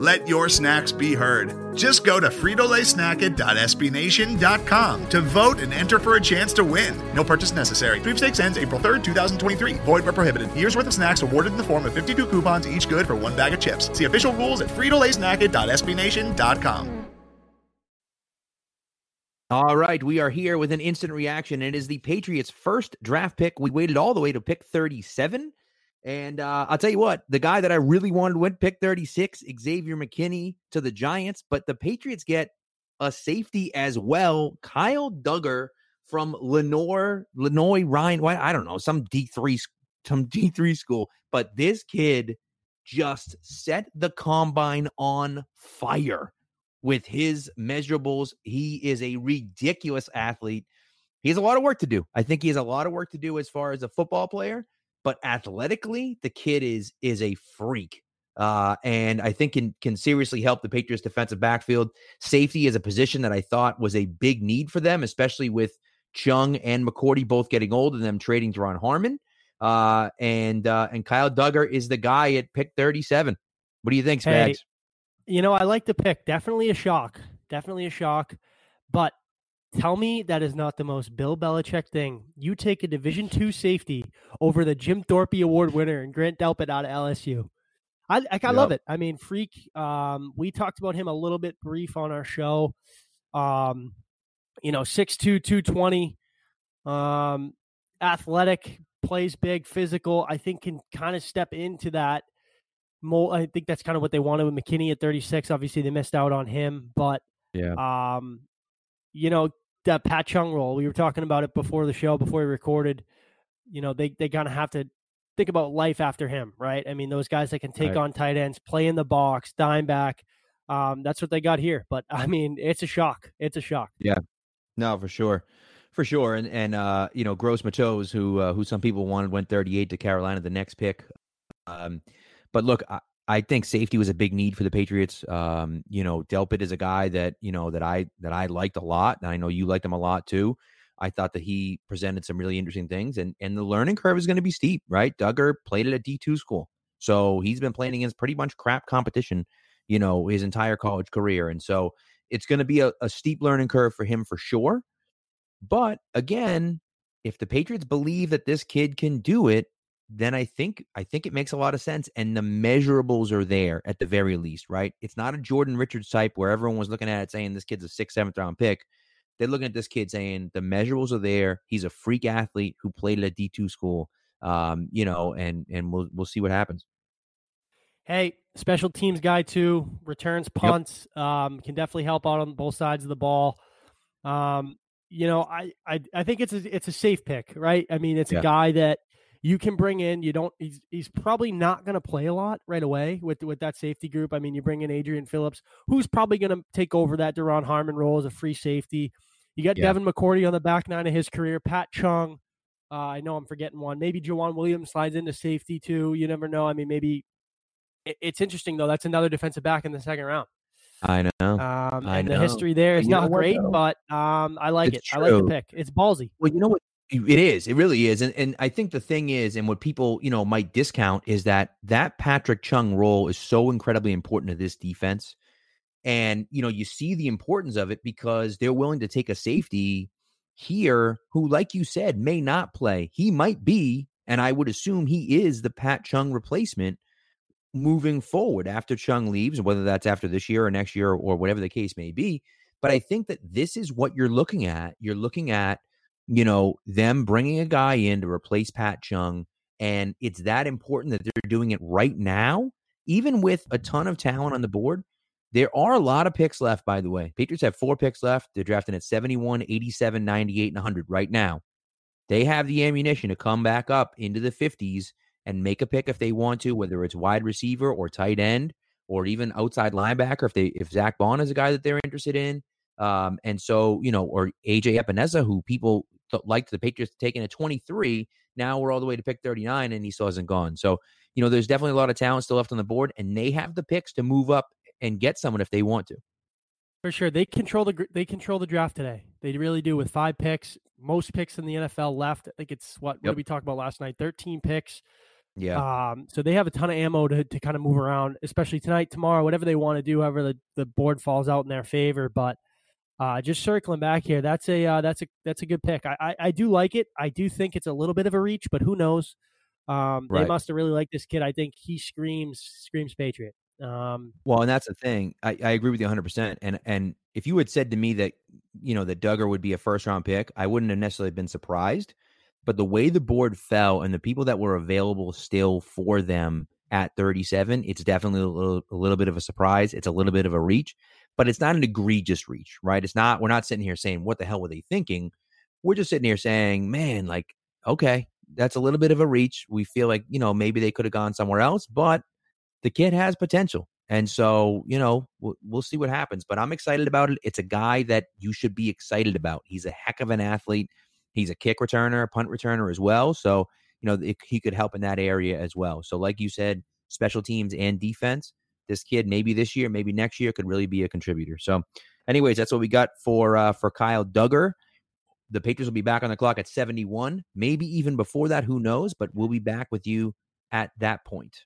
Let your snacks be heard. Just go to fritolaysnacket.sbnation.com to vote and enter for a chance to win. No purchase necessary. Sweepstakes ends April 3rd, 2023. Void where prohibited. Year's worth of snacks awarded in the form of 52 coupons, each good for one bag of chips. See official rules at fritolaysnacket.sbnation.com. All right, we are here with an instant reaction. It is the Patriots' first draft pick. We waited all the way to pick 37. And uh, I'll tell you what, the guy that I really wanted went pick 36, Xavier McKinney to the Giants, but the Patriots get a safety as well, Kyle Dugger from Lenore, Lenoir-Rhyne. I don't know, some D3 some D3 school, but this kid just set the combine on fire with his measurables. He is a ridiculous athlete. He has a lot of work to do. I think he has a lot of work to do as far as a football player, but athletically, the kid is is a freak. Uh, and I think can can seriously help the Patriots defensive backfield. Safety is a position that I thought was a big need for them, especially with Chung and McCourty both getting old and them trading Duron Harmon. Uh, and uh, and Kyle Dugger is the guy at pick 37. What do you think, Spags? Hey, you know, I like the pick. Definitely a shock. Definitely a shock. But tell me that is not the most Bill Belichick thing. You take a Division two safety over the Jim Thorpe Award winner and Grant Delpit out of LSU. I I, I yep. love it. I mean, freak. Um, we talked about him a little bit brief on our show. Um, you know, 6'2", 220, um, athletic, plays big, physical. I think can kind of step into that I think that's kind of what they wanted with McKinney at 36. Obviously, they missed out on him, but yeah, um, you know that Pat Chung role. We were talking about it before the show, before we recorded. You know, they they kind of have to think about life after him, right? I mean, those guys that can take right. on tight ends, play in the box, dime back. Um, that's what they got here. But I mean, it's a shock. It's a shock. Yeah, no, for sure for sure. And and uh, you know, Gross Matos, who uh, who some people wanted, went 38 to Carolina, the next pick. Um, but look, I, I think safety was a big need for the Patriots. Um, you know, Delpit is a guy that you know that I that I liked a lot, and I know you liked him a lot too. I thought that he presented some really interesting things, and and the learning curve is going to be steep, right? Dugger played at a D two school, so he's been playing against pretty much crap competition, you know, his entire college career, and so it's going to be a, a steep learning curve for him for sure. But again, if the Patriots believe that this kid can do it, then I think I think it makes a lot of sense. And the measurables are there at the very least, right? It's not a Jordan Richards type where everyone was looking at it saying this kid's a sixth, seventh round pick. They're looking at this kid saying the measurables are there. He's a freak athlete who played at a D two school. Um, you know, and and we'll we'll see what happens. Hey, special teams guy too. Returns punts. Yep. Um, can definitely help out on both sides of the ball. Um, you know, I, I I think it's a it's a safe pick, right? I mean, it's yeah. a guy that you can bring in. You don't. He's he's probably not going to play a lot right away with with that safety group. I mean, you bring in Adrian Phillips, who's probably going to take over that Duron Harmon role as a free safety. You got yeah. Devin McCourty on the back nine of his career. Pat Chung. Uh, I know I'm forgetting one. Maybe Joejuan Williams slides into safety too. You never know. I mean, maybe it, it's interesting though. That's another defensive back in the second round. I know. Um, I and know. the history there is not great, but um, I like it's it. True. I like the pick. It's ballsy. Well, you know what? It is. It really is. And and I think the thing is, and what people, you know, might discount is that that Patrick Chung role is so incredibly important to this defense. And, you know, you see the importance of it because they're willing to take a safety here who, like you said, may not play. He might be, and I would assume he is the Pat Chung replacement moving forward after Chung leaves, whether that's after this year or next year or whatever the case may be. But I think that this is what you're looking at. You're looking at you know, them bringing a guy in to replace Pat Chung. And it's that important that they're doing it right now, even with a ton of talent on the board. There are a lot of picks left, by the way. Patriots have four picks left. They're drafting at 71, 87, 98, and 100 right now. They have the ammunition to come back up into the 50s and make a pick if they want to, whether it's wide receiver or tight end or even outside linebacker if they if Zack Baun is a guy that they're interested in. Um, and so you know, or AJ Epenesa, who people th- liked the Patriots taking at 23. Now we're all the way to pick 39, and he still hasn't gone. So you know, there's definitely a lot of talent still left on the board, and they have the picks to move up and get someone if they want to. For sure, they control the they control the draft today. They really do with five picks, most picks in the NFL left. I think it's what, yep. what did we talk about last night? Thirteen picks. Yeah. Um, so they have a ton of ammo to, to kind of move around, especially tonight, tomorrow, whatever they want to do, however the, the board falls out in their favor. But uh, just circling back here, that's a uh, that's a that's a good pick. I, I, I do like it. I do think it's a little bit of a reach, but who knows? Um, right. They must have really liked this kid. I think he screams screams Patriot. Um, well, and that's the thing. I, I agree with you 100. percent And and if you had said to me that you know that Dugger would be a first round pick, I wouldn't have necessarily been surprised. But the way the board fell and the people that were available still for them at 37, it's definitely a little, a little bit of a surprise. It's a little bit of a reach, but it's not an egregious reach, right? It's not, we're not sitting here saying, what the hell were they thinking? We're just sitting here saying, man, like, okay, that's a little bit of a reach. We feel like, you know, maybe they could have gone somewhere else, but the kid has potential. And so, you know, we'll, we'll, see what happens. But I'm excited about it. It's a guy that you should be excited about. He's a heck of an athlete. He's a kick returner, a punt returner as well. So, you know, it, he could help in that area as well. So, like you said, special teams and defense. This kid, maybe this year, maybe next year, could really be a contributor. So, anyways, that's what we got for uh, for Kyle Dugger. The Patriots will be back on the clock at 71, maybe even before that. Who knows? But we'll be back with you at that point.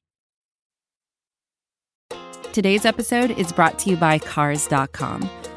Today's episode is brought to you by Cars.com.